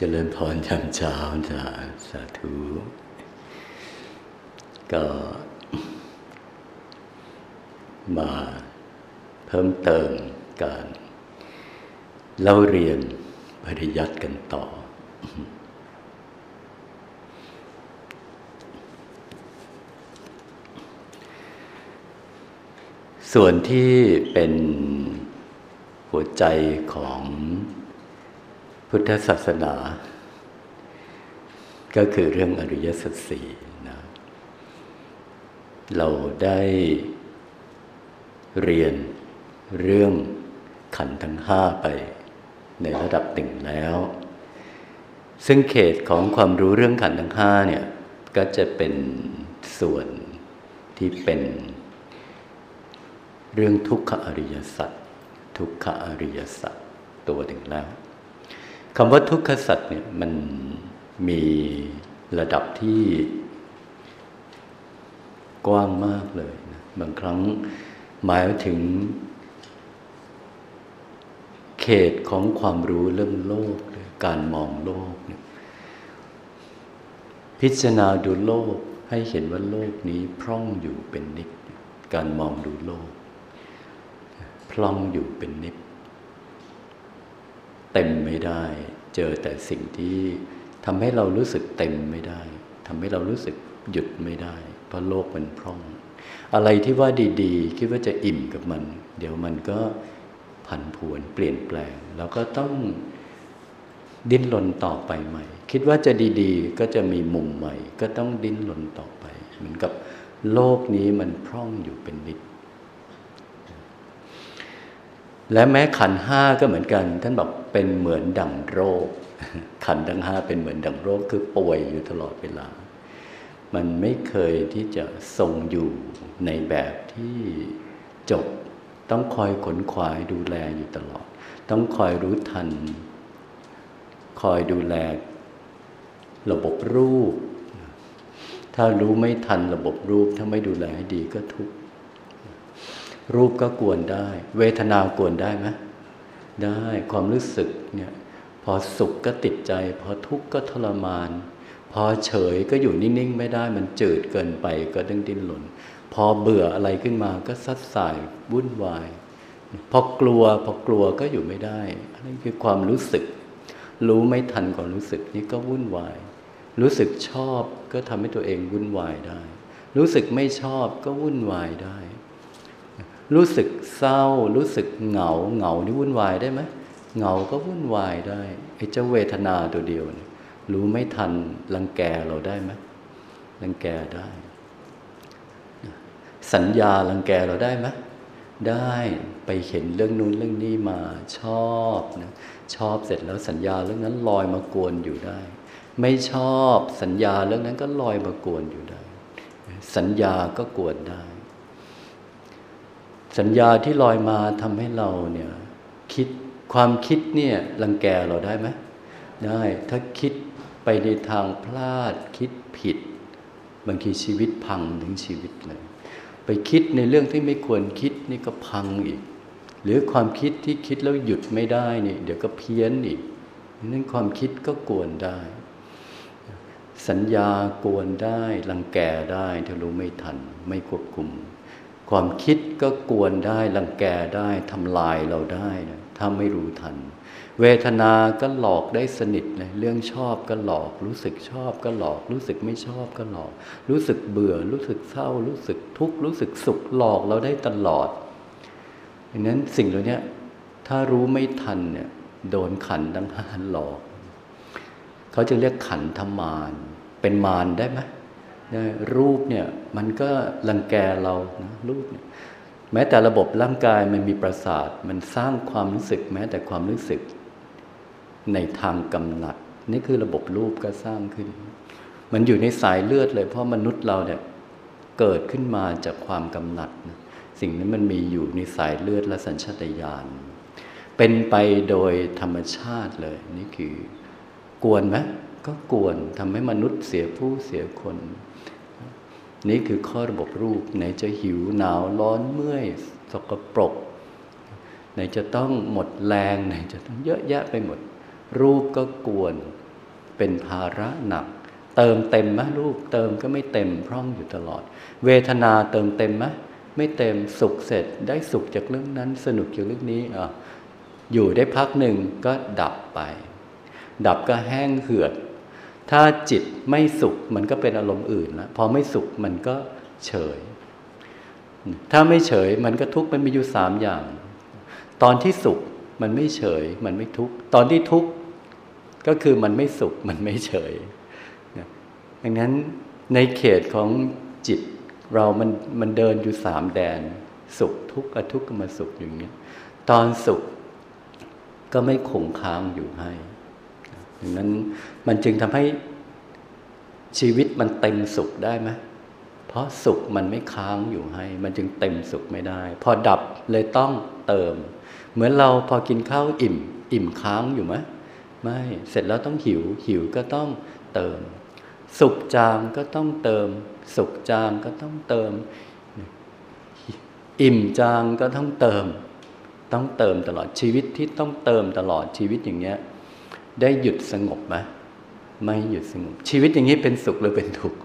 เจริญพรยามเช้าจ้าสาธุ ก็มาเพิ่มเติมการเล่าเรียนปริยัติกันต่อ ส่วนที่เป็นหัวใจของ พุทธศาสนา ก็คือเรื่องอริยสัจสี่นะ เราได้เรียนเรื่องขันธ์ทั้งห้าไปในระดับหนึ่งแล้ว ซึ่งเขตของความรู้เรื่องขันธ์ทั้งห้าเนี่ย ก็จะเป็นส่วนที่เป็นเรื่องทุกขอริยสัจทุกขอริยสัจตัวหนึ่งแล้ว คำว่าทุกขสัจเนี่ยมันมีระดับที่กว้างมากเลยนะบางครั้งหมายถึง เขตของความรู้เรื่องโลก การมองโลก พิจารณาดูโลกให้เห็นว่าโลกนี้พร่องอยู่เป็นนิด การมองดูโลก พร่องอยู่เป็นนิด เต็มไม่ได้ เจอแต่สิ่งที่ทำให้เรารู้สึกเต็มไม่ได้ทำให้เรารู้สึกหยุดไม่ได้ เพราะโลกมันพร่อง อะไรที่ว่าดีๆ คิดว่าจะอิ่มกับมัน เดี๋ยวมันก็ผันผวนเปลี่ยนแปลง แล้วก็ต้องดิ้นรนต่อไปใหม่ คิดว่าจะดีๆ ก็จะมีมุมใหม่ ก็ต้องดิ้นรนต่อไป เหมือนกับโลกนี้มันพร่องอยู่เป็นนิด และแม้ขันห้าก็เหมือนกัน ท่านบอกเป็นเหมือนดั่งโรค ขันทั้งห้าเป็นเหมือนดั่งโรคคือป่วยอยู่ตลอดเวลา มันไม่เคยที่จะทรงอยู่ในแบบที่จบ ต้องคอยขนขวายดูแลอยู่ตลอด ต้องคอยรู้ทัน คอยดูแล ระบบรูป ถ้ารู้ไม่ทันระบบรูปถ้าไม่ดูแลให้ดีก็ทุกข์ รูปก็กวนได้ เวทนากวนได้ไหมได้ความรู้สึกเนี่ยพอสุขก็ติดใจ พอทุกข์ก็ทรมาน พอเฉยก็อยู่นิ่งๆ ไม่ได้มันจืดเกินไปก็ดึงดิ้นหล่นพอเบื่ออะไรขึ้นมาก็ซัดสายวุ่นวาย พอกลัวพอกลัวก็อยู่ไม่ได้อันนี้คือความรู้สึก รู้ไม่ทันความรู้สึกนี่ก็วุ่นวาย รู้สึกชอบก็ทำให้ตัวเองวุ่นวายได้ รู้สึกไม่ชอบก็วุ่นวายได้ รู้สึกเศร้า รู้สึกเหงา เหงานี่วุ่นวายได้ไหมเหงาก็วุ่นวายได้ไอ้เจ้าเวทนาตัวเดียวรู้ไม่ทันรังแกเราได้ไหมรังแกได้ สัญญารังแกเราได้ไหมได้ไปเห็นเรื่องนู้นเรื่องนี้มาชอบนะชอบเสร็จแล้วสัญญาเรื่องนั้นลอยมากวนอยู่ได้ ไม่ชอบสัญญาเรื่องนั้นก็ลอยมากวนอยู่ได้ สัญญาก็กวนได้ สัญญาที่ลอยมาทำให้เราเนี่ยคิดความคิดเนี่ยรังแกเราได้ไหมได้ถ้าคิดไปในทางพลาดคิดผิด บางทีชีวิตพังถึงชีวิตเลยไปคิดในเรื่องที่ไม่ควรคิดนี่ก็พังอีก หรือความคิดที่คิดแล้วหยุดไม่ได้นี่เดี๋ยวก็เพี้ยนอีกนั้นความคิดก็กวนได้ สัญญากวนได้รังแกได้ถ้ารู้ไม่ทันไม่ควบคุม ความคิดก็กวนได้รังแกได้ทำลายเราได้นะถ้าไม่รู้ทัน เวทนาก็หลอกได้สนิทเลยเรื่องชอบก็หลอก รู้สึกชอบก็หลอก รู้สึกไม่ชอบก็หลอก รู้สึกเบื่อ รู้สึกเศร้า รู้สึกทุกข์รู้สึกสุขหลอกเราได้ตลอดดังนั้นสิ่งเหล่านี้ถ้ารู้ไม่ทันเนี่ยโดนขันทั้งห้าหลอก เขาจะเรียกขันธมารเป็นมารได้ไหม รูปเนี่ยมันก็รังแกเรานะรูปเนี่ยแม้แต่ระบบร่างกายมันมีประสาท มันสร้างความรู้สึก แม้แต่ความรู้สึก ในทางกำหนัด นี่คือระบบรูปก็สร้างขึ้น มันอยู่ในสายเลือดเลย เพราะมนุษย์เราเนี่ยเกิดขึ้นมาจากความกำหนัด สิ่งนี้มันมีอยู่ในสายเลือดและสัญชาตญาณเป็นไปโดยธรรมชาติเลย นี่คือกวนไหม ก็กวนทำให้มนุษย์เสียผู้เสียคน นี่คือข้อระบบรูปไหนจะหิวหนาวร้อนเมื่อยสกปรกไหนจะต้องหมดแรงไหนจะต้องเยอะแยะไปหมด รูปก็กวน เป็นภาระหนัก เติมเต็มไหมลูกเติมก็ไม่เต็มพร่องอยู่ตลอด เวทนาเติมเต็มไหมไม่เต็มสุขเสร็จได้สุขจากเรื่องนั้นสนุกจากเรื่องนี้อะอยู่ได้พักหนึ่งก็ดับไป ดับก็แห้งเหือด ถ้าจิตไม่สุขมันก็เป็นอารมณ์อื่นแล้วพอไม่สุขมันก็เฉย ถ้าไม่เฉยมันก็ทุกข์มันมีอยู่สามอย่าง ตอนที่สุขมันไม่เฉย มันไม่ทุกข์ตอนที่ทุกข์ก็คือมันไม่สุขมันไม่เฉยดังนั้นในเขตของจิตเรามันมันเดินอยู่สามแดน สุขทุกข์อทุกข์ก็มาสุขอย่างนี้ตอนสุขก็ไม่คงค้างอยู่ให้ ดังนั้นมันจึงทำให้ชีวิตมันเต็มสุขได้ไหมเพราะสุขมันไม่ค้างอยู่ให้ มันจึงเต็มสุขไม่ได้ พอดับเลยต้องเติม เหมือนเราพอกินข้าวอิ่ม อิ่มค้างอยู่ไหมไม่เสร็จแล้วต้องหิว หิวก็ต้องเติม สุขจางก็ต้องเติม สุขจางก็ต้องเติม อิ่มจางก็ต้องเติม ต้องเติมตลอดชีวิตที่ต้องเติมตลอดชีวิตอย่างเงี้ย ได้หยุดสงบไหมไม่หยุดสงบ ชีวิตอย่างนี้เป็นสุขหรือเป็นทุกข์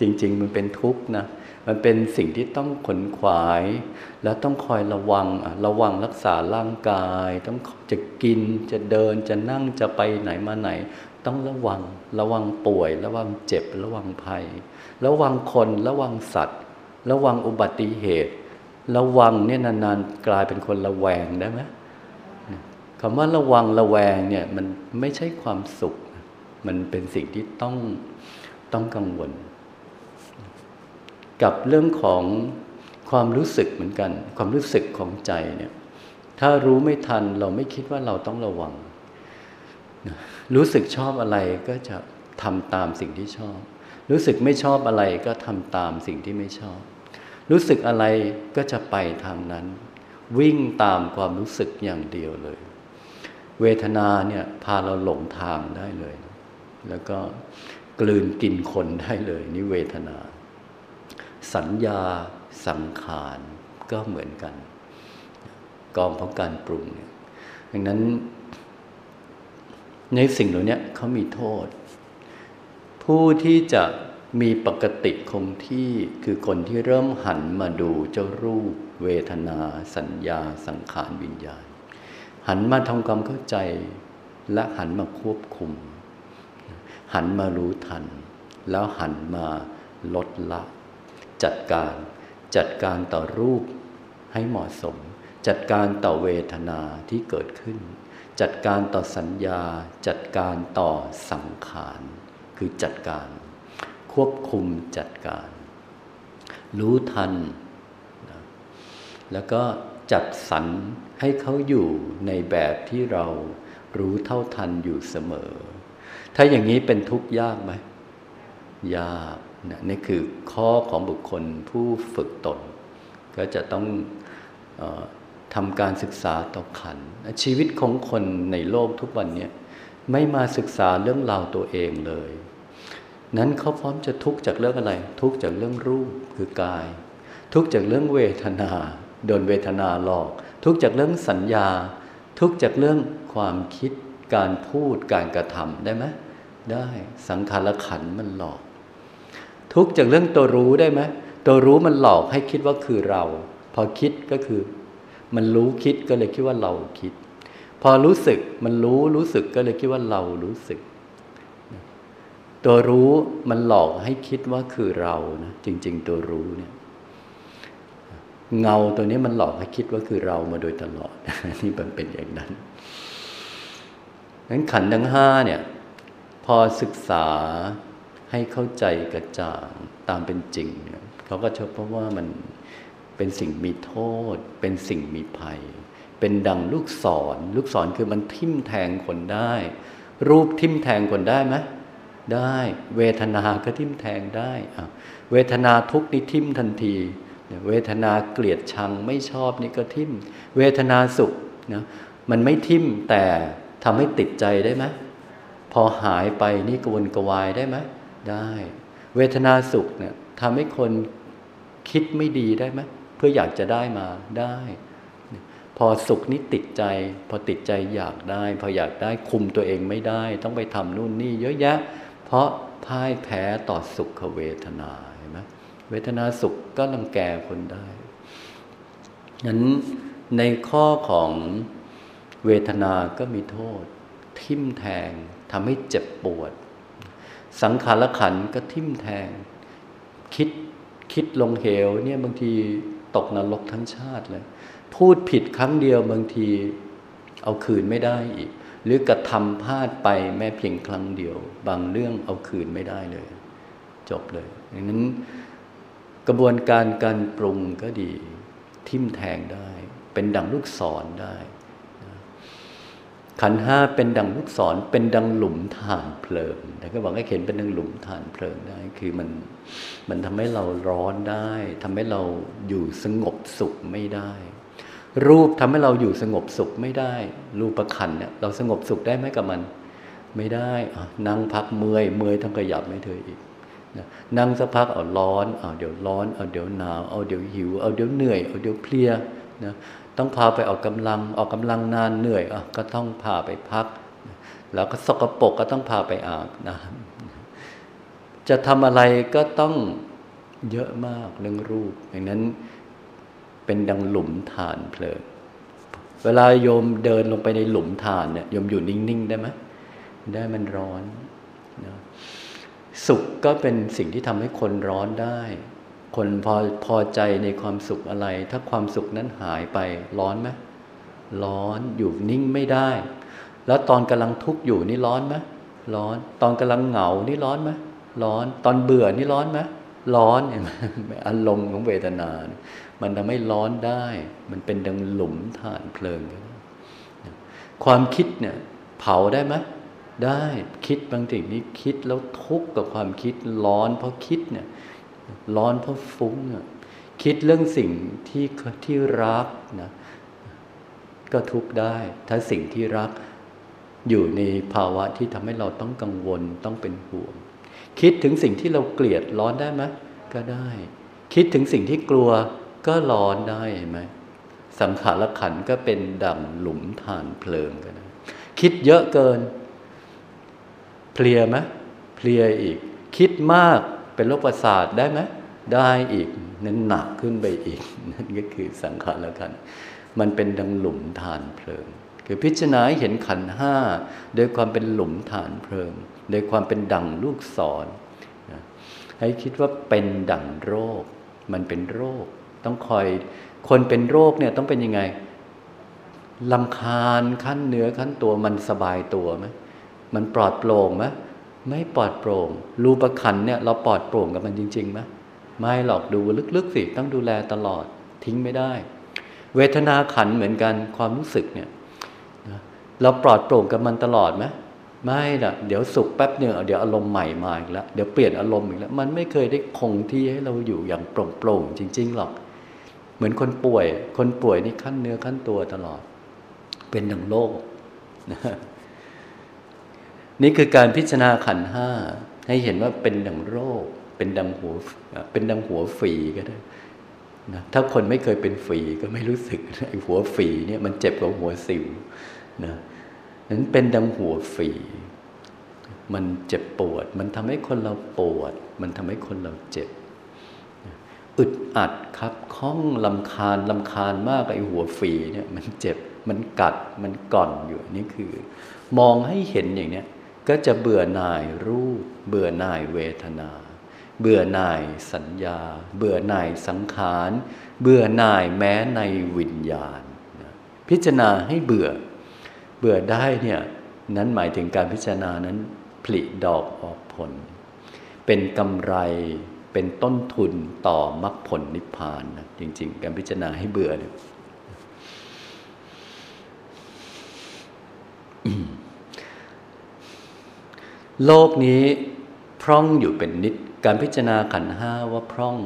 จริง ๆ มันเป็นทุกข์นะมันเป็นสิ่งที่ต้องขนขวาย แล้วต้องคอยระวังระวังรักษาร่างกาย ต้องจะกินจะเดินจะนั่งจะไปไหนมาไหน ต้องระวังระวังป่วย ระวังเจ็บระวังภัย ระวังคนระวังสัตว์ ระวังอุบัติเหตุ ระวังเนี่ยนานๆกลายเป็นคนระแวงได้ไหม คำว่าระวังระแวงเนี่ยมันไม่ใช่ความสุข มันเป็นสิ่งที่ต้องต้องกังวล กับเรื่องของความรู้สึกเหมือนกัน ความรู้สึกของใจเนี่ย ถ้ารู้ไม่ทันเราไม่คิดว่าเราต้องระวัง รู้สึกชอบอะไรก็จะทำตามสิ่งที่ชอบ รู้สึกไม่ชอบอะไรก็ทำตามสิ่งที่ไม่ชอบ รู้สึกอะไรก็จะไปทางนั้น วิ่งตามความรู้สึกอย่างเดียวเลย เวทนาเนี่ยพาเราหลงทางได้เลย แล้วก็กลืนกินคนได้เลยนี่เวทนา สัญญาสังขารก็เหมือนกัน กองของการปรุงเนี่ยดังนั้น ในสิ่งเหล่านี้เขามีโทษ ผู้ที่จะมีปกติคงที่คือคนที่เริ่มหันมาดูเจ้ารูป เวทนา สัญญา สังขารวิญญาณ หันมาทำความเข้าใจ และหันมาควบคุม หันมารู้ทัน แล้วหันมาลดละ จัดการ จัดการต่อรูปให้เหมาะสม จัดการต่อเวทนาที่เกิดขึ้น จัดการต่อสัญญา จัดการต่อสังขาร คือจัดการ ควบคุมจัดการ รู้ทันนะแล้วก็จัดสรร ให้เขาอยู่ในแบบที่เรารู้เท่าทันอยู่เสมอ ถ้าอย่างนี้เป็นทุกข์ยากไหม ยากนะนี่คือข้อของบุคคลผู้ฝึกตน ก็จะต้องออทำการศึกษาต่อขัน ชีวิตของคนในโลกทุกวันนี้ไม่มาศึกษาเรื่องราวตัวเองเลย นั้นเขาพร้อมจะทุกข์จากเรื่องอะไร ทุกข์จากเรื่องรูปคือกาย ทุกข์จากเรื่องเวทนาโดนเวทนาหลอก ทุกจากเรื่องสัญญา ทุกจากเรื่องความคิดการพูดการกระทำได้ไหมได้สังขารขันมันหลอก ทุกจากเรื่องตัวรู้ได้ไหมตัวรู้มันหลอกให้คิดว่าคือเรา พอคิดก็คือ มันรู้คิดก็เลยคิดว่าเราคิด พอรู้สึกมันรู้รู้สึกก็เลยคิดว่าเรารู้สึก ตัวรู้มันหลอกให้คิดว่าคือเรานะจริง ๆ ตัวรู้เนี่ย เงาตัวนี้มันหลอกให้คิดว่าคือเรามาโดยตลอด นี่มันเป็นอย่างนั้นนั้นขันทั้งห้าเนี่ย พอศึกษาให้เข้าใจกระจ่างตามเป็นจริงเนี่ยเขาก็ชอบเพราะว่ามันเป็นสิ่งมีโทษ เป็นสิ่งมีภัย เป็นดังลูกศร ลูกศรคือมันทิ่มแทงคนได้ รูปทิ่มแทงคนได้ไหมได้ เวทนาก็ทิ่มแทงได้ เวทนาทุกนี่ทิ่มทันที เวทนาเกลียดชังไม่ชอบนี่ก็ทิ่ม เวทนาสุขนะมันไม่ทิ่มแต่ทำให้ติดใจได้ไหมพอหายไปนี่กวนกวายได้ไหมได้ เวทนาสุขเนี่ยทำให้คนคิดไม่ดีได้ไหมเพื่ออยากจะได้มาได้ พอสุขนี้ติดใจ พอติดใจอยากได้ พออยากได้คุมตัวเองไม่ได้ ต้องไปทำนู่นนี่เยอะแยะ เพราะพ่ายแพ้ต่อสุขเวทนา เวทนาสุขก็ลังแกคนได้นั้นในข้อของเวทนาก็มีโทษ ทิ่มแทงทำให้เจ็บปวด สังขารขันก็ทิ่มแทง คิดคิดลงเหวเนี่ยบางทีตกนรกทั้งชาติเลย พูดผิดครั้งเดียวบางทีเอาคืนไม่ได้อีก หรือกระทำพลาดไปแม้เพียงครั้งเดียว บางเรื่องเอาคืนไม่ได้เลย จบเลยดังนั้น กระบวนการการปรุงก็ดี ทิ่มแทงได้ เป็นดังลูกศรได้ ขันห้าเป็นดังลูกศร เป็นดังหลุมฐานเพลิงแต่ก็บอกให้เห็นเป็นดังหลุมฐานเพลิงได้ คือมันมันทำให้เราร้อนได้ทำให้เราอยู่สงบสุขไม่ได้ รูปทำให้เราอยู่สงบสุขไม่ได้ รูปประคันเนี่ยเราสงบสุขได้ไหมกับมัน ไม่ได้นั่งพักเมื่อยเมื่อยทั้งขยับไม่เธออีก นั่งสักพักเอาร้อนเอาเดี๋ยวร้อนเอาเดี๋ยวหนาวเอาเดี๋ยวหิวเอาเดี๋ยวเหนื่อยเอาเดี๋ยวเพลียนะต้องพาไปออกกำลังออกกำลังนานเหนื่อยอะก็ต้องพาไปพัก แล้วก็สกปรกก็ต้องพาไปอาบน้ำจะทำอะไรก็ต้องเยอะมากเรื่องรูปอย่างนั้นเป็นดังหลุมฐานเพลิงเวลาโยมเดินลงไปในหลุมฐานเนี่ยโยมอยู่นิ่งๆได้ไหมได้มันร้อน สุขก็เป็นสิ่งที่ทำให้คนร้อนได้ คนพอพอใจในความสุขอะไร ถ้าความสุขนั้นหายไปร้อนไหมร้อนอยู่นิ่งไม่ได้ แล้วตอนกำลังทุกข์อยู่นี่ร้อนไหมร้อน ตอนกำลังเหงานี่ร้อนไหมร้อน ตอนเบื่อนี่ร้อนไหมร้อนเห็นไหมอารมณ์ของเวทนา มันทำให้ร้อนได้ มันเป็นดังหลุมฐานเพลิง ความคิดเนี่ย เผาได้ไหม ได้คิดบางสิ่งนี้คิดแล้วทุกข์กับความคิดร้อนเพราะคิดเนี่ยร้อนเพราะฟุ้งคิดเรื่องสิ่งที่ที่รักนะก็ทุกข์ได้ ถ้าสิ่งที่รักอยู่ในภาวะที่ทำให้เราต้องกังวลต้องเป็นห่วง คิดถึงสิ่งที่เราเกลียดร้อนได้ไหมก็ได้ คิดถึงสิ่งที่กลัวก็ร้อนได้เห็นไหมสังขารขันก็เป็นดั่งหลุมฐานเพลิงกันนะคิดเยอะเกิน เพลียไหมเพลียอีก คิดมากเป็นโรคประสาทได้ไหมได้อีกนั้นหนักขึ้นไปอีก นั่นก็คือสังขารขัน มันเป็นดังหลุมฐานเพลิง คือพิจารณาเห็นขันห้าโดยความเป็นหลุมฐานเพลิงโดยความเป็นดังลูกศรให้คิดว่าเป็นดังโรค มันเป็นโรค ต้องคอย คนเป็นโรคเนี่ยต้องเป็นยังไงลำคาญขั้นเนื้อขั้นตัวมันสบายตัวไหม มันปลอดโปร่งไหมไม่ปลอดโปร่ง รูปขันเนี่ยเราปลอดโปร่งกับมันจริงๆไหมไม่หรอกดูลึกๆสิต้องดูแลตลอดทิ้งไม่ได้ เวทนาขันเหมือนกันความรู้สึกเนี่ยเราปลอดโปร่งกับมันตลอดไหมไม่ละเดี๋ยวสุขแป๊บเดียวเดี๋ยวอารมณ์ใหม่มาอีกแล้วเดี๋ยวเปลี่ยนอารมณ์อีกแล้ว มันไม่เคยได้คงที่ให้เราอยู่อย่างโปร่งโปร่งจริง ๆ หรอก เหมือนคนป่วย คนป่วยนี่ขั้นเนื้อขั้นตัวตลอด เป็นดังโลกนะ นี่คือการพิจารณาขันห้าให้เห็นว่าเป็นดังโรค เป็นดังหัวเป็นดังหัวฝีก็ได้นะถ้าคนไม่เคยเป็นฝีก็ไม่รู้สึกไอ้หัวฝีเนี่ยมันเจ็บกว่าหัวสิวนะนั้นเป็นดังหัวฝีมันเจ็บปวด มันทำให้คนเราปวด มันทำให้คนเราเจ็บอึดอัดครับข้องลำคาญลำคาญมากไอ้หัวฝีเนี่ย มันเจ็บมันกัดมันก่อนอยู่นี่คือ มองให้เห็นอย่างเนี้ย ก็จะเบื่อหน่ายรูป เบื่อหน่ายเวทนา เบื่อหน่ายสัญญา เบื่อหน่ายสังขาร เบื่อหน่ายแม้ในวิญญาณ พิจารณาให้เบื่อ เบื่อได้เนี่ยนั้นหมายถึงการพิจารณานั้นผลิดอกออกผล เป็นกำไรเป็นต้นทุนต่อมรรคผลนิพพานนะจริง ๆ การพิจารณาให้เบื่อเนี่ย โลกนี้พร่องอยู่เป็นนิด การพิจารณาขันห้าว่าพร่อง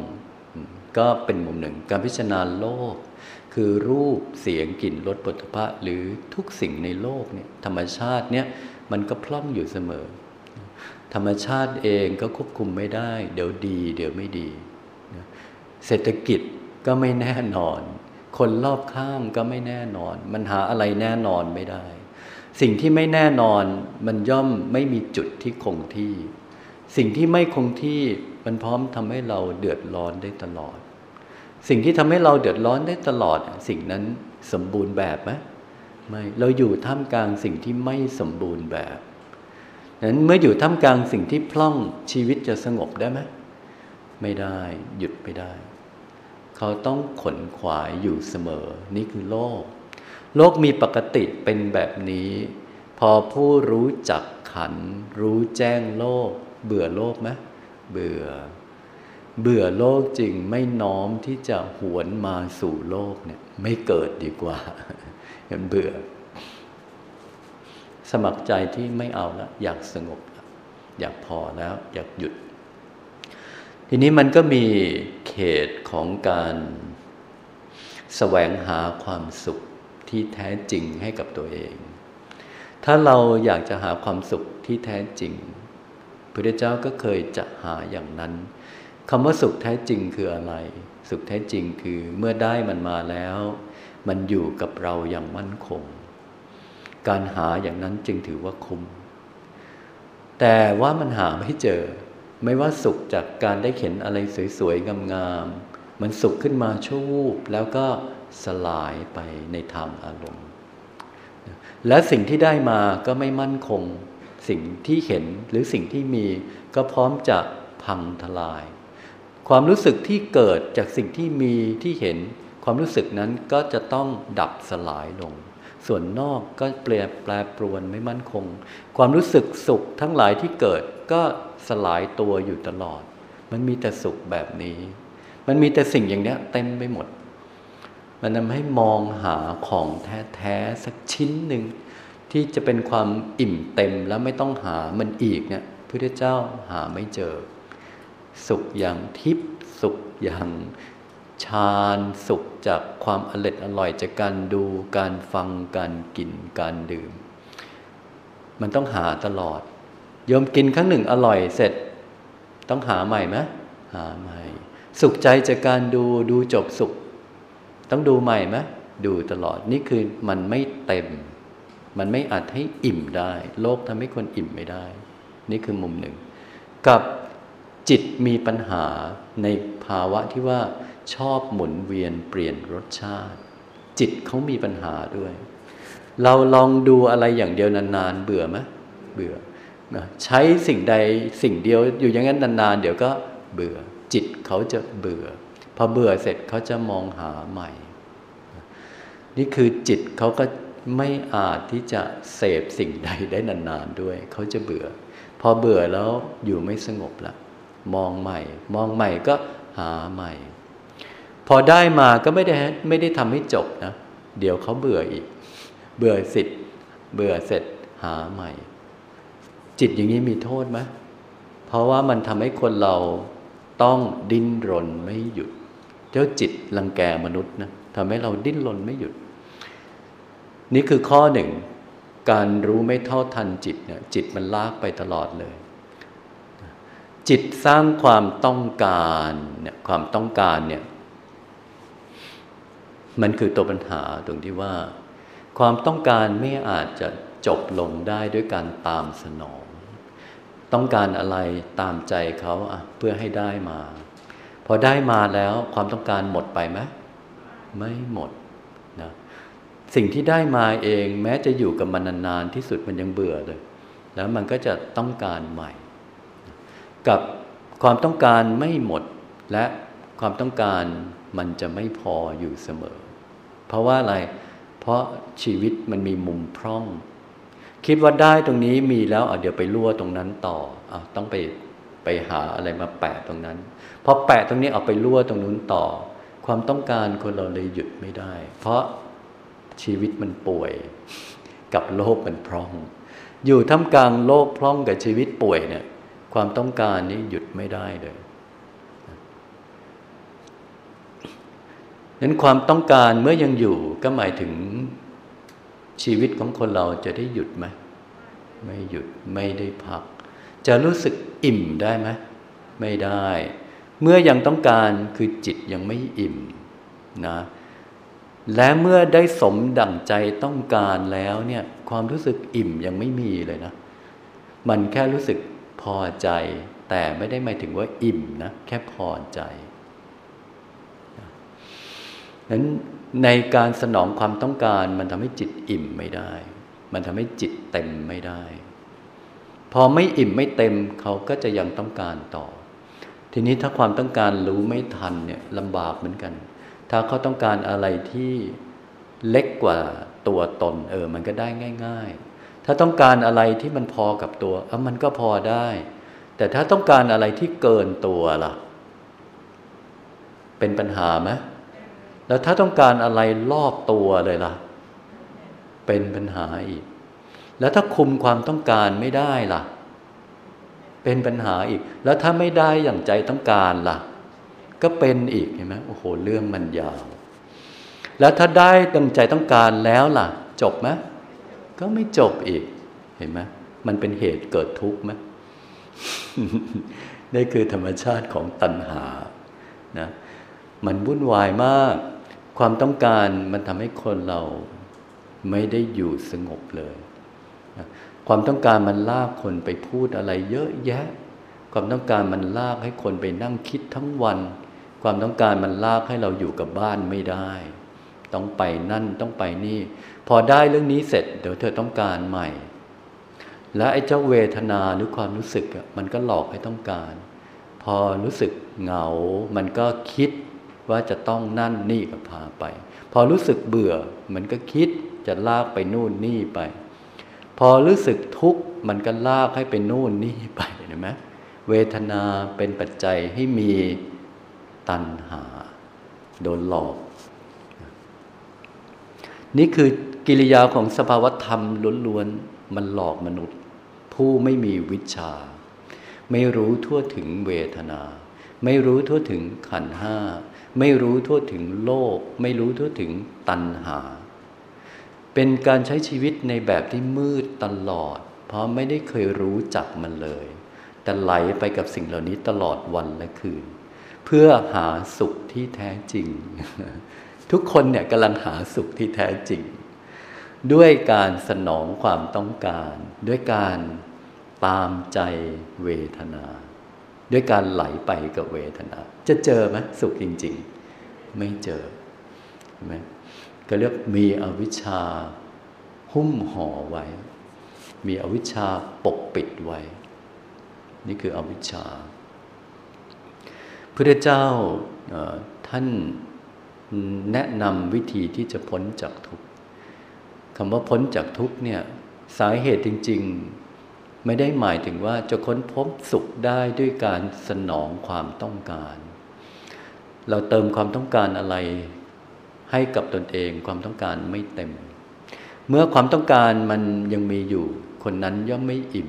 ก็เป็นมุมหนึ่ง การพิจารณาโลก คือรูปเสียงกลิ่นรสปุถะหรือทุกสิ่งในโลกเนี่ยธรรมชาติเนี่ยมันก็พร่องอยู่เสมอ ธรรมชาติเองก็ควบคุมไม่ได้ เดี๋ยวดี เดี๋ยวไม่ดี เศรษฐกิจก็ไม่แน่นอน คนรอบข้างก็ไม่แน่นอน มันหาอะไรแน่นอนไม่ได้ สิ่งที่ไม่แน่นอนมันย่อมไม่มีจุดที่คงที่ สิ่งที่ไม่คงที่มันพร้อมทำให้เราเดือดร้อนได้ตลอด สิ่งที่ทำให้เราเดือดร้อนได้ตลอด สิ่งนั้นสมบูรณ์แบบไหมไม่เราอยู่ท่ามกลางสิ่งที่ไม่สมบูรณ์แบบนั้นเมื่ออยู่ท่ามกลางสิ่งที่พล่องชีวิตจะสงบได้ไหมไม่ได้หยุดไม่ได้ เขาต้องขนขวายอยู่เสมอ นี่คือโลก โลกมีปกติเป็นแบบนี้ พอผู้รู้จักขัน รู้แจ้งโลก เบื่อโลกไหมเบื่อ เบื่อโลกจริงไม่น้อมที่จะหวนมาสู่โลกเนี่ยไม่เกิดดีกว่าเห็นเบื่อ สมัครใจที่ไม่เอาแล้วอยากสงบอยากพอแล้วอยากหยุด ทีนี้มันก็มีเขตของการแสวงหาความสุข ที่แท้จริงให้กับตัวเอง ถ้าเราอยากจะหาความสุขที่แท้จริงพระเจ้าก็เคยจะหาอย่างนั้นคำว่าสุขแท้จริงคืออะไร สุขแท้จริงคือเมื่อได้มันมาแล้ว มันอยู่กับเราอย่างมั่นคง การหาอย่างนั้นจึงถือว่าคุ้มแต่ว่ามันหาไม่เจอ ไม่ว่าสุขจากการได้เห็นอะไรสวยๆงามๆมันสุขขึ้นมาชั่ววูบแล้วก็ สลายไปในทางอารมณ์ และสิ่งที่ได้มาก็ไม่มั่นคง สิ่งที่เห็นหรือสิ่งที่มีก็พร้อมจะพังทลาย ความรู้สึกที่เกิดจากสิ่งที่มีที่เห็น ความรู้สึกนั้นก็จะต้องดับสลายลง ส่วนนอกก็เปลี่ยนแปลปรวนไม่มั่นคง ความรู้สึกสุขทั้งหลายที่เกิดก็สลายตัวอยู่ตลอด มันมีแต่สุขแบบนี้ มันมีแต่สิ่งอย่างนี้เต็มไปหมด มันทำให้มองหาของแท้ๆสักชิ้นหนึ่งที่จะเป็นความอิ่มเต็มแล้วไม่ต้องหามันอีกเนี่ยพระเจ้าหาไม่เจอ สุขอย่างทิพย์สุขอย่างฌานสุขจากความอร็ดอร่อยจากการดูการฟังการกินการดื่ม มันต้องหาตลอดโยมกินครั้งหนึ่งอร่อยเสร็จ ต้องหาใหม่ไหมหาใหม่ สุขใจจากการดูดูจบสุข ต้องดูใหม่ไหมดูตลอดนี่คือมันไม่เต็ม มันไม่อาจให้อิ่มได้ โลกทำให้คนอิ่มไม่ได้ นี่คือมุมหนึ่ง กับจิตมีปัญหาในภาวะที่ว่าชอบหมุนเวียนเปลี่ยนรสชาติ จิตเขามีปัญหาด้วย เราลองดูอะไรอย่างเดียวนานๆเบื่อไหมเบื่อใช้สิ่งใดสิ่งเดียวอยู่อย่างนั้นนานๆ เดี๋ยวก็เบื่อ จิตเขาจะเบื่อ อเบื่อเสร็จเขาจะมองหาใหม่ นี่คือจิตเขาก็ไม่อาจที่จะเสพสิ่งใดได้นานๆด้วย เขาจะเบื่อ พอเบื่อแล้วอยู่ไม่สงบละมองใหม่ มองใหม่ก็หาใหม่ พอได้มาก็ไม่ได้ไม่ได้ทำให้จบนะ เดี๋ยวเขาเบื่ออีก เบื่อสิทธิ์เบื่อเสร็จหาใหม่ จิตอย่างนี้มีโทษไหมเพราะว่ามันทำให้คนเราต้องดิ้นรนไม่หยุด เจ้าจิตรังแกมนุษย์นะทำให้เราดิ้นรนไม่หยุด นี่คือข้อหนึ่ง การรู้ไม่เท่าทันจิตเนี่ยจิตมันลากไปตลอดเลย จิตสร้างความต้องการเนี่ยความต้องการเนี่ยมันคือตัวปัญหาตรงที่ว่า ความต้องการไม่อาจจะจบลงได้ด้วยการตามสนอง ต้องการอะไรตามใจเขาเพื่อให้ได้มา อได้มาแล้วความต้องการหมดไปไหมไม่หมดนะสิ่งที่ได้มาเองแม้จะอยู่กับมันนานๆที่สุดมันยังเบื่อเลย แล้วมันก็จะต้องการใหม่ กับความต้องการไม่หมดและความต้องการมันจะไม่พออยู่เสมอ เพราะว่าอะไร เพราะชีวิตมันมีมุมพร่อง คิดว่าได้ตรงนี้มีแล้วเดี๋ยวไปรั่วตรงนั้นต่ออต้องไปไปหาอะไรมาแปะตรงนั้น พอแปะตรงนี้เอาไปรั่วตรงนู้นต่อ ความต้องการคนเราเลยหยุดไม่ได้ เพราะชีวิตมันป่วย กับโลกมันพร่อง อยู่ท่ามกลางโลกพร่องกับชีวิตป่วยเนี่ย ความต้องการนี้หยุดไม่ได้เลยนั้นความต้องการเมื่อยังอยู่ก็หมายถึงชีวิตของคนเราจะได้หยุดไหมไม่หยุดไม่ได้พัก จะรู้สึกอิ่มได้ไหมไม่ได้ เมื่อยังต้องการคือจิตยังไม่อิ่มนะและเมื่อได้สมดั่งใจต้องการแล้วเนี่ยความรู้สึกอิ่มยังไม่มีเลยนะ มันแค่รู้สึกพอใจ แต่ไม่ได้หมายถึงว่าอิ่มนะแค่พอใจนั้นในการสนองความต้องการมันทำให้จิตอิ่มไม่ได้ มันทำให้จิตเต็มไม่ได้ พอไม่อิ่มไม่เต็มเขาก็จะยังต้องการต่อ ทีนี้ถ้าความต้องการรู้ไม่ทันเนี่ยลำบากเหมือนกัน ถ้าเขาต้องการอะไรที่เล็กกว่าตัวตน เออ มันก็ได้ง่าย ๆ ถ้าต้องการอะไรที่มันพอกับตัวเออมันก็พอได้ แต่ถ้าต้องการอะไรที่เกินตัวล่ะ เป็นปัญหาไหมแล้วถ้าต้องการอะไรรอบตัวเลยล่ะ เป็นปัญหาอีก แล้วถ้าคุมความต้องการไม่ได้ล่ะ เป็นปัญหาอีก แล้วถ้าไม่ได้อย่างใจต้องการล่ะ ก็เป็นอีกเห็นไหมโอ้โหเรื่องมันยาว แล้วถ้าได้ดังใจต้องการแล้วล่ะ จบไหมก็ไม่จบอีกเห็นไหมมันเป็นเหตุเกิดทุกข์ไหมนี่คือธรรมชาติของตัณหานะมันวุ่นวายมาก ความต้องการมันทำให้คนเราไม่ได้อยู่สงบเลย ความต้องการมันลากคนไปพูดอะไรเยอะแยะ ความต้องการมันลากให้คนไปนั่งคิดทั้งวัน ความต้องการมันลากให้เราอยู่กับบ้านไม่ได้ ต้องไปนั่นต้องไปนี่ พอได้เรื่องนี้เสร็จ เดี๋ยวเธอต้องการใหม่ และไอ้เจ้าเวทนาหรือความรู้สึกมันก็หลอกให้ต้องการ พอรู้สึกเหงา มันก็คิดว่าจะต้องนั่นนี่ก็พาไป พอรู้สึกเบื่อ มันก็คิดจะลากไปนู่นนี่ไป พอรู้สึกทุกข์มันก็ลากให้ไปนู่นนี่ไปเห็นไหมเวทนาเป็นปัจจัยให้มีตัณหา โดนหลอก นี่คือกิริยาของสภาวธรรมล้วนๆมันหลอกมนุษย์ ผู้ไม่มีวิชา ไม่รู้ทั่วถึงเวทนา ไม่รู้ทั่วถึงขันห้า ไม่รู้ทั่วถึงโลก ไม่รู้ทั่วถึงตัณหา เป็นการใช้ชีวิตในแบบที่มืดตลอด เพราะไม่ได้เคยรู้จักมันเลย แต่ไหลไปกับสิ่งเหล่านี้ตลอดวันและคืน เพื่อหาสุขที่แท้จริง ทุกคนเนี่ยกำลังหาสุขที่แท้จริง ด้วยการสนองความต้องการ ด้วยการตามใจเวทนา ด้วยการไหลไปกับเวทนา จะเจอไหมสุขจริง ๆ ไม่เจอใช่ไหม ก็เรียกมีอวิชชาหุ้มห่อไว้ มีอวิชชาปกปิดไว้ นี่คืออวิชชาพระเจ้าท่านแนะนำวิธีที่จะพ้นจากทุกข์คำว่าพ้นจากทุกข์เนี่ยสาเหตุจริง ๆ ไม่ได้หมายถึงว่าจะค้นพบสุขได้ด้วยการสนองความต้องการ เราเติมความต้องการอะไร ให้กับตนเองความต้องการไม่เต็ม เมื่อความต้องการมันยังมีอยู่ คนนั้นย่อมไม่อิ่ม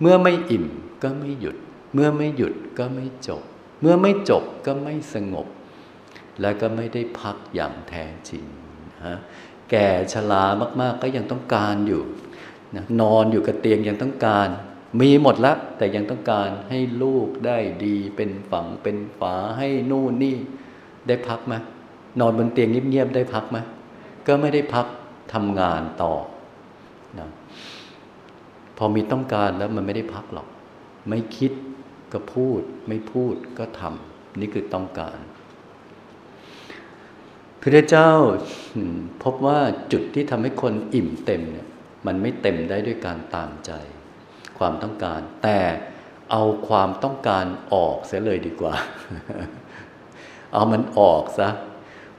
เมื่อไม่อิ่มก็ไม่หยุด เมื่อไม่หยุดก็ไม่จบ เมื่อไม่จบก็ไม่สงบ และก็ไม่ได้พักอย่างแท้จริงฮะแก่ชรามาก ๆ ก็ยังต้องการอยู่นะนอนอยู่กับเตียงยังต้องการ มีหมดละแต่ยังต้องการให้ลูกได้ดีเป็นฝังเป็นฝาให้นู่นนี่ได้พักไหม นอนบนเตียงเงียบๆได้พักไหมก็ไม่ได้พักทำงานต่อนะพอมีต้องการแล้วมันไม่ได้พักหรอก ไม่คิดก็พูด ไม่พูดก็ทำนี่คือต้องการพระเจ้าพบว่าจุดที่ทำให้คนอิ่มเต็มเนี่ยมันไม่เต็มได้ด้วยการตามใจ ความต้องการ แต่เอาความต้องการออกเสียเลยดีกว่า เอามันออกซะ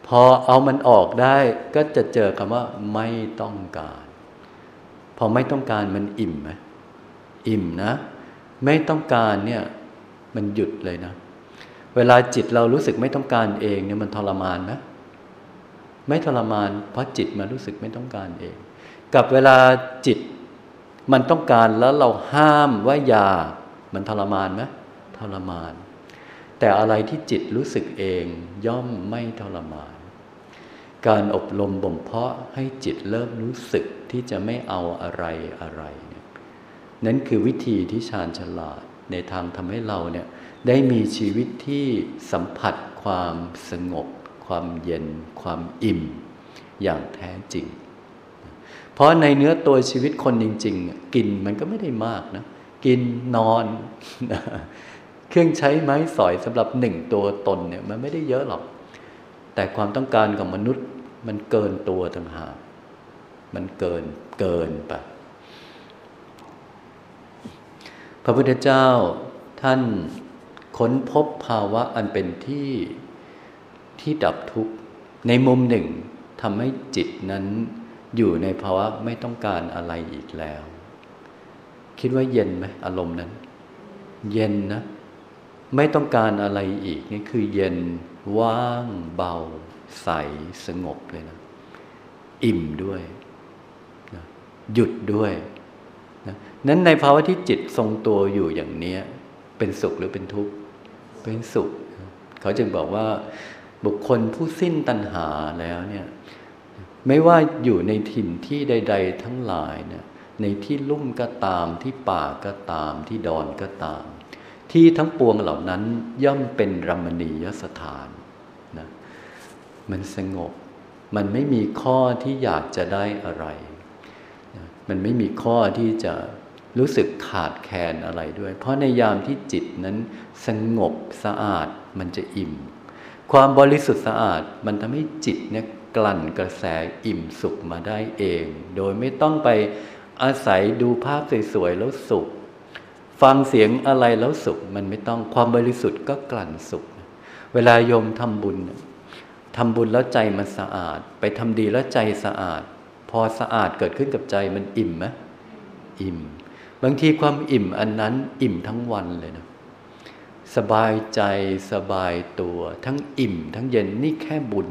พอเอามันออกได้ก็จะเจอคำว่าไม่ต้องการ พอไม่ต้องการมันอิ่มไหมอิ่มนะ ไม่ต้องการเนี่ยมันหยุดเลยนะ เวลาจิตเรารู้สึกไม่ต้องการเองเนี่ยมันทรมานไหมไม่ทรมาน เพราะจิตมันรู้สึกไม่ต้องการเอง กับเวลาจิตมันต้องการแล้วเราห้ามว่าอย่า มันทรมานไหมทรมาน แต่อะไรที่จิตรู้สึกเองย่อมไม่ทรมาน การอบรมบ่มเพาะให้จิตเริ่มรู้สึกที่จะไม่เอาอะไรอะไรเนี่ยนั่นคือวิธีที่ชาญฉลาดในทางทำให้เราเนี่ยได้มีชีวิตที่สัมผัสความสงบ ความเย็น ความอิ่ม อย่างแท้จริง เพราะในเนื้อตัวชีวิตคนจริง ๆ กินมันก็ไม่ได้มากนะ กินนอน เครื่องใช้ไม้สอยสำหรับหนึ่งตัวตนเนี่ยมันไม่ได้เยอะหรอก แต่ความต้องการของมนุษย์ มันเกินตัวต่างหากมันเกินเกินไป พระพุทธเจ้าท่านค้นพบภาวะอันเป็นที่ที่ดับทุกข์ ในมุมหนึ่งทำให้จิตนั้นอยู่ในภาวะไม่ต้องการอะไรอีกแล้ว คิดว่าเย็นไหมอารมณ์นั้น เย็นนะ ไม่ต้องการอะไรอีกนี่คือเย็นว่างเบา ใสสงบเลยนะ อิ่มด้วยนะหยุดด้วยนะนั้นในภาวะที่จิตทรงตัวอยู่อย่างนี้เป็นสุขหรือเป็นทุกข์ เป็นสุข เขาจึงบอกว่าบุคคลผู้สิ้นตัณหาแล้วเนี่ย ไม่ว่าอยู่ในถิ่นที่ใด ๆ ทั้งหลายเนี่ยในที่ลุ่มก็ตามที่ป่าก็ตามที่ดอนก็ตาม ที่ทั้งปวงเหล่านั้นย่อมเป็นรมณียสถาน มันสงบ มันไม่มีข้อที่อยากจะได้อะไร มันไม่มีข้อที่จะรู้สึกขาดแคลนอะไรด้วย เพราะในยามที่จิตนั้นสงบสะอาดมันจะอิ่ม ความบริสุทธิ์สะอาดมันทำให้จิตเนี่ยกลั่นกระแสอิ่มสุขมาได้เอง โดยไม่ต้องไปอาศัยดูภาพสวยๆแล้วสุข ฟังเสียงอะไรแล้วสุข มันไม่ต้องความบริสุทธิ์ก็กลั่นสุข เวลาโยมทำบุญ ทำบุญแล้วใจมันสะอาด ไปทำดีแล้วใจสะอาด พอสะอาดเกิดขึ้นกับใจมันอิ่มไหมอิ่ม บางทีความอิ่มอันนั้นอิ่มทั้งวันเลยนะสบายใจสบายตัว ทั้งอิ่ม ทั้งเย็นนี่แค่บุญ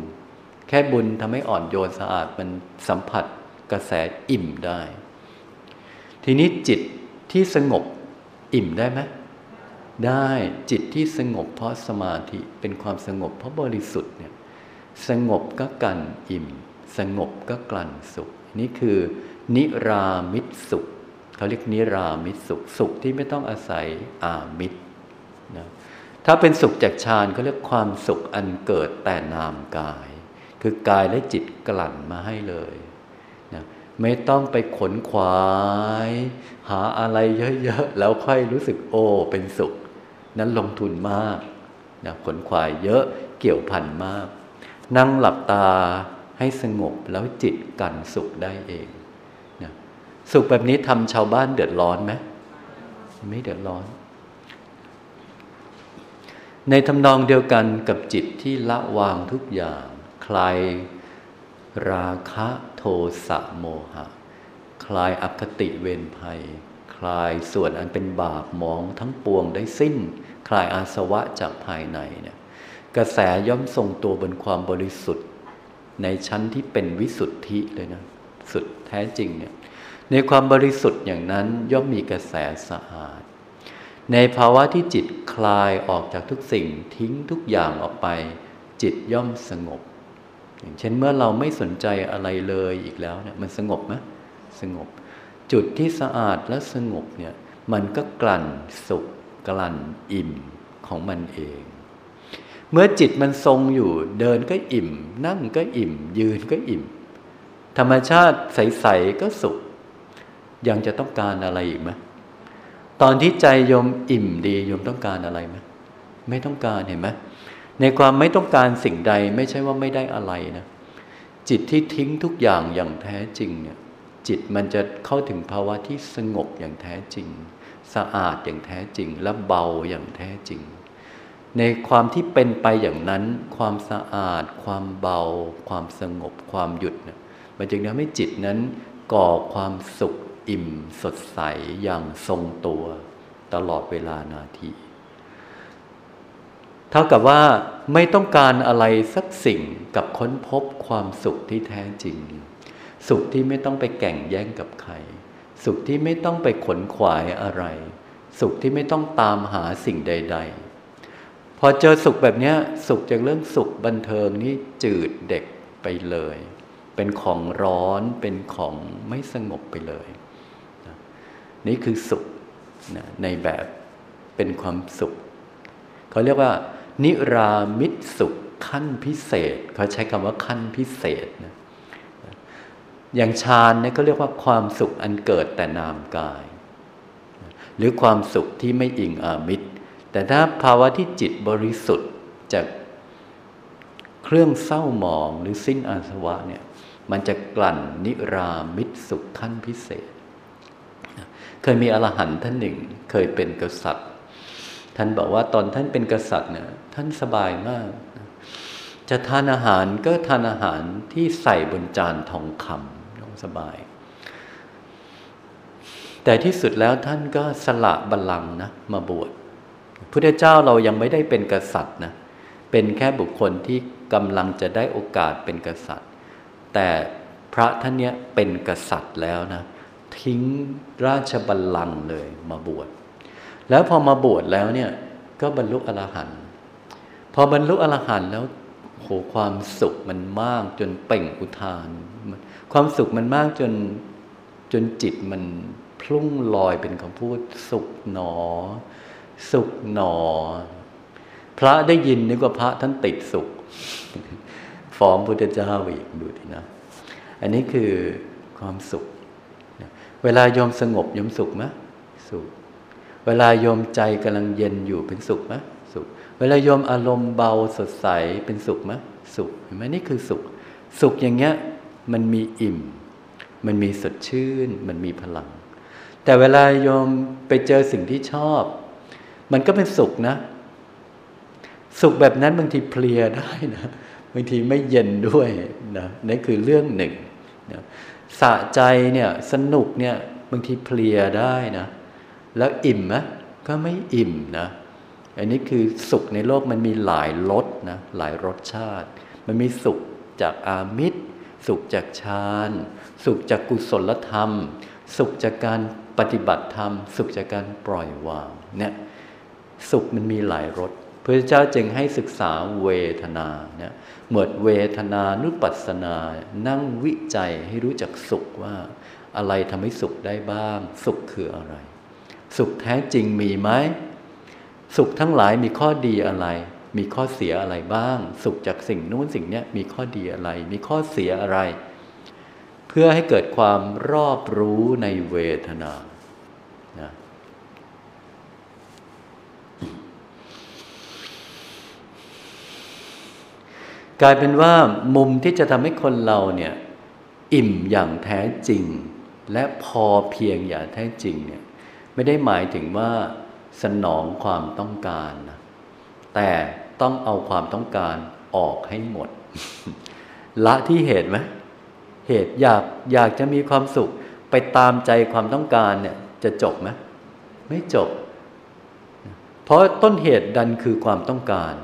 แค่บุญทำให้อ่อนโยนสะอาดมันสัมผัสกระแสอิ่มได้ ทีนี้จิตที่สงบอิ่มได้ไหมได้จิตที่สงบเพราะสมาธิเป็นความสงบเพราะบริสุทธิ์เนี่ย สงบก็กันอิ่ม สงบก็กลั่นสุข นี่คือนิรามิตสุขเขาเรียกนิรามิตสุขสุขที่ไม่ต้องอาศัยอามิตรนะถ้าเป็นสุขจากฌานเขาเรียกความสุขอันเกิดแต่นามกาย คือกายและจิตกลั่นมาให้เลยนะไม่ต้องไปขนขวาย หาอะไรเยอะๆ แล้วค่อยรู้สึกโอ้เป็นสุข นั้นลงทุนมากนะขนขวายเยอะเกี่ยวพันมาก นั่งหลับตาให้สงบแล้วจิตกันสุขได้เองนะสุขแบบนี้ทำชาวบ้านเดือดร้อนไหมไม่เดือดร้อน ในทำนองเดียวกันกับจิตที่ละวางทุกอย่าง คลายราคะโทสะโมหะ คลายอคติเวรภัย คลายส่วนอันเป็นบาปมองทั้งปวงได้สิ้น คลายอาสวะจากภายในเนี่ย กระแสย่อมทรงตัวบนความบริสุทธิ์ ในชั้นที่เป็นวิสุทธิเลยนะ สุดแท้จริงเนี่ยในความบริสุทธิ์อย่างนั้นย่อมมีกระแสสะอาด ในภาวะที่จิตคลายออกจากทุกสิ่งทิ้งทุกอย่างออกไป จิตย่อมสงบ อย่างเช่นเมื่อเราไม่สนใจอะไรเลยอีกแล้วเนี่ยมันสงบไหมสงบ จุดที่สะอาดและสงบเนี่ยมันก็กลั่นสุขกลั่นอิ่มของมันเอง เมื่อจิตมันทรงอยู่ เดินก็อิ่ม นั่งก็อิ่ม ยืนก็อิ่ม ธรรมชาติใสๆก็สุข ยังจะต้องการอะไรอีกไหมตอนที่ใจโยมอิ่มดีโยมต้องการอะไรไหมไม่ต้องการเห็นไหมในความไม่ต้องการสิ่งใดไม่ใช่ว่าไม่ได้อะไรนะ จิตที่ทิ้งทุกอย่างอย่างแท้จริงเนี่ยจิตมันจะเข้าถึงภาวะที่สงบอย่างแท้จริง สะอาดอย่างแท้จริง และเบาอย่างแท้จริง ในความที่เป็นไปอย่างนั้น ความสะอาด ความเบา ความสงบ ความหยุดนี่ยมันจึงทำให้จิตนั้นก่อความสุขอิ่มสดใสอย่างทรงตัว ตลอดเวลานาที เท่ากับว่าไม่ต้องการอะไรสักสิ่งกับค้นพบความสุขที่แท้จริง สุขที่ไม่ต้องไปแก่งแย่งกับใคร สุขที่ไม่ต้องไปขนขวายอะไร สุขที่ไม่ต้องตามหาสิ่งใด ๆ พอเจอสุขแบบนี้สุขจากเรื่องสุขบันเทิงนี่จืดเด็กไปเลย เป็นของร้อนเป็นของไม่สงบไปเลย นี่คือสุขนะในแบบเป็นความสุข เขาเรียกว่า นิรามิตสุขขั้นพิเศษ เขาใช้คำว่าขั้นพิเศษนะอย่างฌานเนี่ยก็เรียกว่าความสุขอันเกิดแต่นามกาย หรือความสุขที่ไม่อิงอามิตร แต่ถ้าภาวะที่จิตบริสุทธิ์จากเครื่องเศร้าหมองหรือสิ้นอาสวะเนี่ยมันจะกลั่นนิรามิตสุขขั้นพิเศษ เคยมีอรหันต์ท่านหนึ่ง เคยเป็นกษัตริย์ ท่านบอกว่าตอนท่านเป็นกษัตริย์เนี่ยท่านสบายมาก จะทานอาหารก็ทานอาหารที่ใส่บนจานทองคำน้องสบาย แต่ที่สุดแล้วท่านก็สละบัลลังก์นะมาบวช พุทธเจ้าเรายังไม่ได้เป็นกษัตริย์นะเป็นแค่บุคคลที่กำลังจะได้โอกาสเป็นกษัตริย์ แต่พระท่านเนี้ยเป็นกษัตริย์แล้วนะทิ้งราชบัลลังก์เลยมาบวชแล้วพอมาบวชแล้วเนี่ยก็บรรลุอรหันต์พอบรรลุอรหันต์แล้วโหความสุขมันมากจนเป่งอุทาน ความสุขมันมากจนจนจิตมันพลุ่งลอยเป็นคำพูดสุขหนอ สุขหนอ พระได้ยินนึกว่าพระท่านติดสุขฟ้องพุทธเจ้าอีกดูทีนะ อันนี้คือความสุข เวลาโยมสงบโยมสุขไหมสุข เวลาโยมใจกำลังเย็นอยู่เป็นสุขไหมสุข เวลาโยมอารมณ์เบาสดใสเป็นสุขไหมสุขเห็นไหมนี่คือสุข สุขอย่างเงี้ยมันมีอิ่ม มันมีสดชื่น มันมีพลัง แต่เวลาโยมไปเจอสิ่งที่ชอบ มันก็เป็นสุขนะ สุขแบบนั้นบางทีเพลียได้นะบางทีไม่เย็นด้วยนะนั่นคือเรื่องหนึ่งนะสะใจเนี่ยสนุกเนี่ยบางทีเพลียได้นะ แล้วอิ่มไหมก็ไม่อิ่มนะอันนี้คือสุขในโลกมันมีหลายรสนะหลายรสชาติ มันมีสุขจากอามิตร สุขจากฌานสุขจากกุศลธรรม สุขจากการปฏิบัติธรรม สุขจากการปล่อยวางเนี่ย สุขมันมีหลายรสพระเจ้าจึงให้ศึกษาเวทนาเนี่ยหมวดเวทนานุปัสสนา นั่งวิจัยให้รู้จักสุขว่า อะไรทำให้สุขได้บ้าง สุขคืออะไร สุขแท้จริงมีไหมสุขทั้งหลายมีข้อดีอะไร มีข้อเสียอะไรบ้าง สุขจากสิ่งนู้นสิ่งนี้มีข้อดีอะไร มีข้อเสียอะไร เพื่อให้เกิดความรอบรู้ในเวทนานะ กลายเป็นว่ามุมที่จะทำให้คนเราเนี่ยอิ่มอย่างแท้จริง และพอเพียงอย่างแท้จริงเนี่ยไม่ได้หมายถึงว่าสนองความต้องการนะแต่ต้องเอาความต้องการออกให้หมด ละที่เหตุไหมเหตุอยากอยากจะมีความสุข ไปตามใจความต้องการเนี่ยจะจบไหมไม่จบ เพราะต้นเหตุดันคือความต้องการ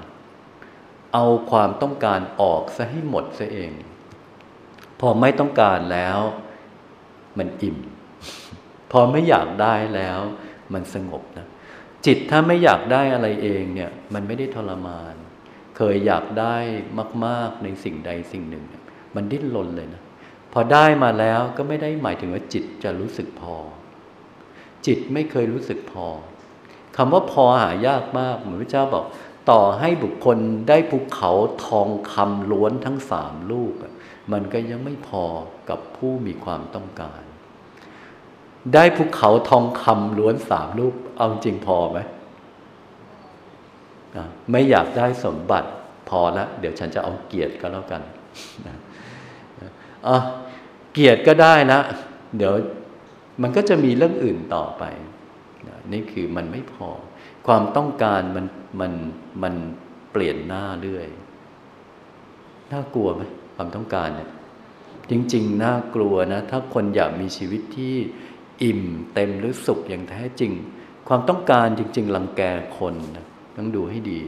เอาความต้องการออกซะให้หมดซะเอง พอไม่ต้องการแล้ว มันอิ่ม พอไม่อยากได้แล้ว มันสงบนะ จิตถ้าไม่อยากได้อะไรเองเนี่ย มันไม่ได้ทรมาน เคยอยากได้มาก ๆในสิ่งใดสิ่งหนึ่ง มันดิ้นรนเลยนะ พอได้มาแล้วก็ไม่ได้หมายถึงว่าจิตจะรู้สึกพอ จิตไม่เคยรู้สึกพอคำว่าพอหายากมากเหมือนพระเจ้าบอก ต่อให้บุคคลได้ภูเขาทองคำล้วนทั้งสามลูก มันก็ยังไม่พอกับผู้มีความต้องการ ได้ภูเขาทองคำล้วนสามลูก เอาจริงพอไหมไม่อยากได้สมบัติพอแล้วเดี๋ยวฉันจะเอาเกียรติก็แล้วกันอะเกียรติก็ได้นะเดี๋ยวมันก็จะมีเรื่องอื่นต่อไป นี่คือมันไม่พอ ความต้องการมันมันมันเปลี่ยนหน้าเรื่อย น่ากลัวไหมความต้องการเนี่ยจริง ๆ น่ากลัวนะ ถ้าคนอยากมีชีวิตที่อิ่มเต็มหรือสุขอย่างแท้จริง ความต้องการจริง ๆ ลังแกคนนะต้องดูให้ดี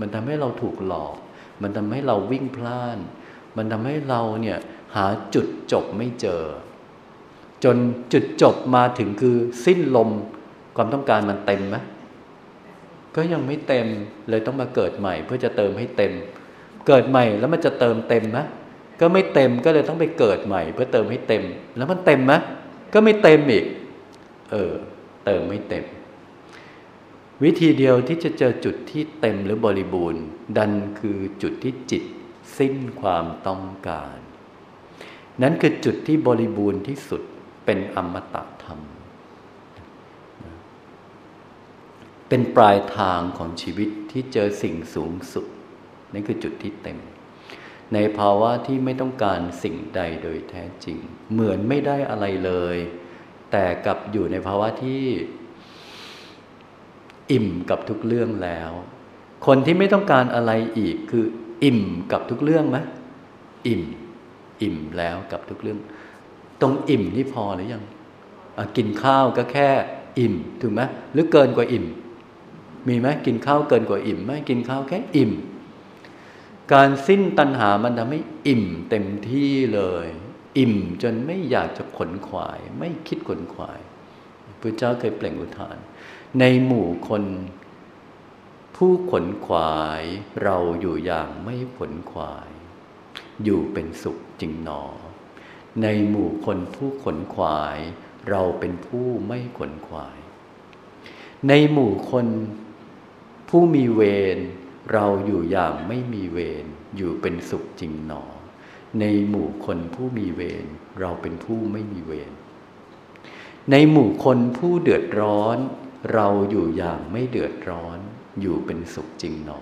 มันทำให้เราถูกหลอก มันทำให้เราวิ่งพลานมันทำให้เราเนี่ยหาจุดจบไม่เจอ จนจุดจบมาถึงคือสิ้นลม ความต้องการมันเต็มไหม ก็ยังไม่เต็มเลยต้องมาเกิดใหม่ เพื่อจะเติมให้เต็ม เกิดใหม่แล้วมันจะเติมเต็มไหมก็ไม่เต็มก็เลยต้องไปเกิดใหม่ เพื่อเติมให้เต็ม แล้วมันเต็มไหมก็ไม่เต็มอีก เออ เติมไม่เต็ม วิธีเดียวที่จะเจอจุดที่เต็มหรือบริบูรณ์ ดันคือจุดที่จิตสิ้นความต้องการ นั้นคือจุดที่บริบูรณ์ที่สุดเป็นอมตะธรรม เป็นปลายทางของชีวิตที่เจอสิ่งสูงสุดนั่นคือจุดที่เต็ม ในภาวะที่ไม่ต้องการสิ่งใดโดยแท้จริง เหมือนไม่ได้อะไรเลย แต่กลับอยู่ในภาวะที่อิ่มกับทุกเรื่องแล้ว คนที่ไม่ต้องการอะไรอีกคือ อิ่มกับทุกเรื่องไหมอิ่ม อิ่มแล้วกับทุกเรื่อง ตรงอิ่มนี่พอหรือยังกินข้าวก็แค่อิ่มถูกไหมหรือเกินกว่าอิ่ม มีไหมกินข้าวเกินกว่าอิ่มไหมกินข้าวแค่อิ่ม การสิ้นตัณหามันทำให้อิ่มเต็มที่เลย อิ่มจนไม่อยากจะขนขวาย ไม่คิดขนขวายพระเจ้าเคยเปล่งอุทาน ในหมู่คน ผู้ขนขวายเราอยู่อย่างไม่ขนขวาย อยู่เป็นสุขจริงหนอ ในหมู่คนผู้ขนขวาย เราเป็นผู้ไม่ขนขวาย ในหมู่คน ผู้มีเวรเราอยู่อย่างไม่มีเวรอยู่เป็นสุขจริงหนอ ในหมู่คนผู้มีเวรเราเป็นผู้ไม่มีเวรในหมู่คนผู้เดือดร้อน เราอยู่อย่างไม่เดือดร้อน อยู่เป็นสุขจริงหนอ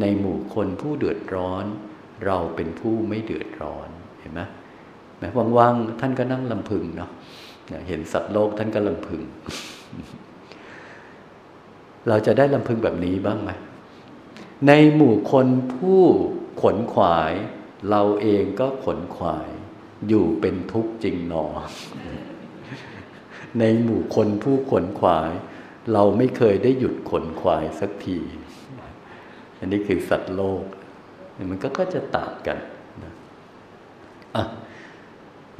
ในหมู่คนผู้เดือดร้อน เราเป็นผู้ไม่เดือดร้อนเห็นไหมแม้ว่างๆท่านก็นั่งลำพึงเนาะเห็นสัตว์โลกท่านก็ลำพึง เราจะได้ลำพึงแบบนี้บ้างไหมในหมู่คนผู้ขนขวาย เราเองก็ขนขวาย อยู่เป็นทุกข์จริงหนอ ในหมู่คนผู้ขนขวาย เราไม่เคยได้หยุดขนขวายสักที อันนี้คือสัตว์โลก มันก็ก็จะต่างกันนะ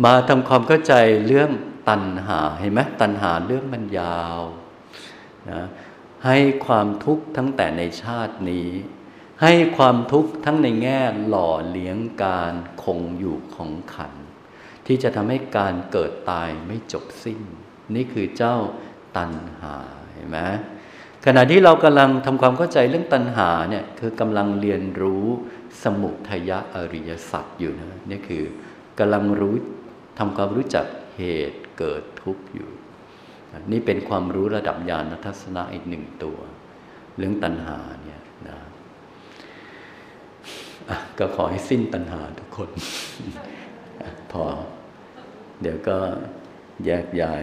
มาทำความเข้าใจเรื่องตัณหาเห็นไหมตัณหาเรื่องมันยาวนะ ให้ความทุกข์ทั้งแต่ในชาตินี้ ให้ความทุกข์ทั้งในแง่หล่อเลี้ยงการคงอยู่ของขัน ที่จะทำให้การเกิดตายไม่จบสิ้น นี่คือเจ้าตัณหาเห็นไหมขณะที่เรากำลังทำความเข้าใจเรื่องตัณหาเนี่ยคือกำลังเรียนรู้สมุทัยอริยสัจอยู่นะนี่คือกำลังรู้ทำความรู้จักเหตุเกิดทุกข์อยู่ นี่เป็นความรู้ระดับญาณทัศนะอีกหนึ่งตัว เรื่องตัณหาเนี่ยนะก็ขอให้สิ้นตัณหาทุกคน พอ เดี๋ยวก็แยกย้าย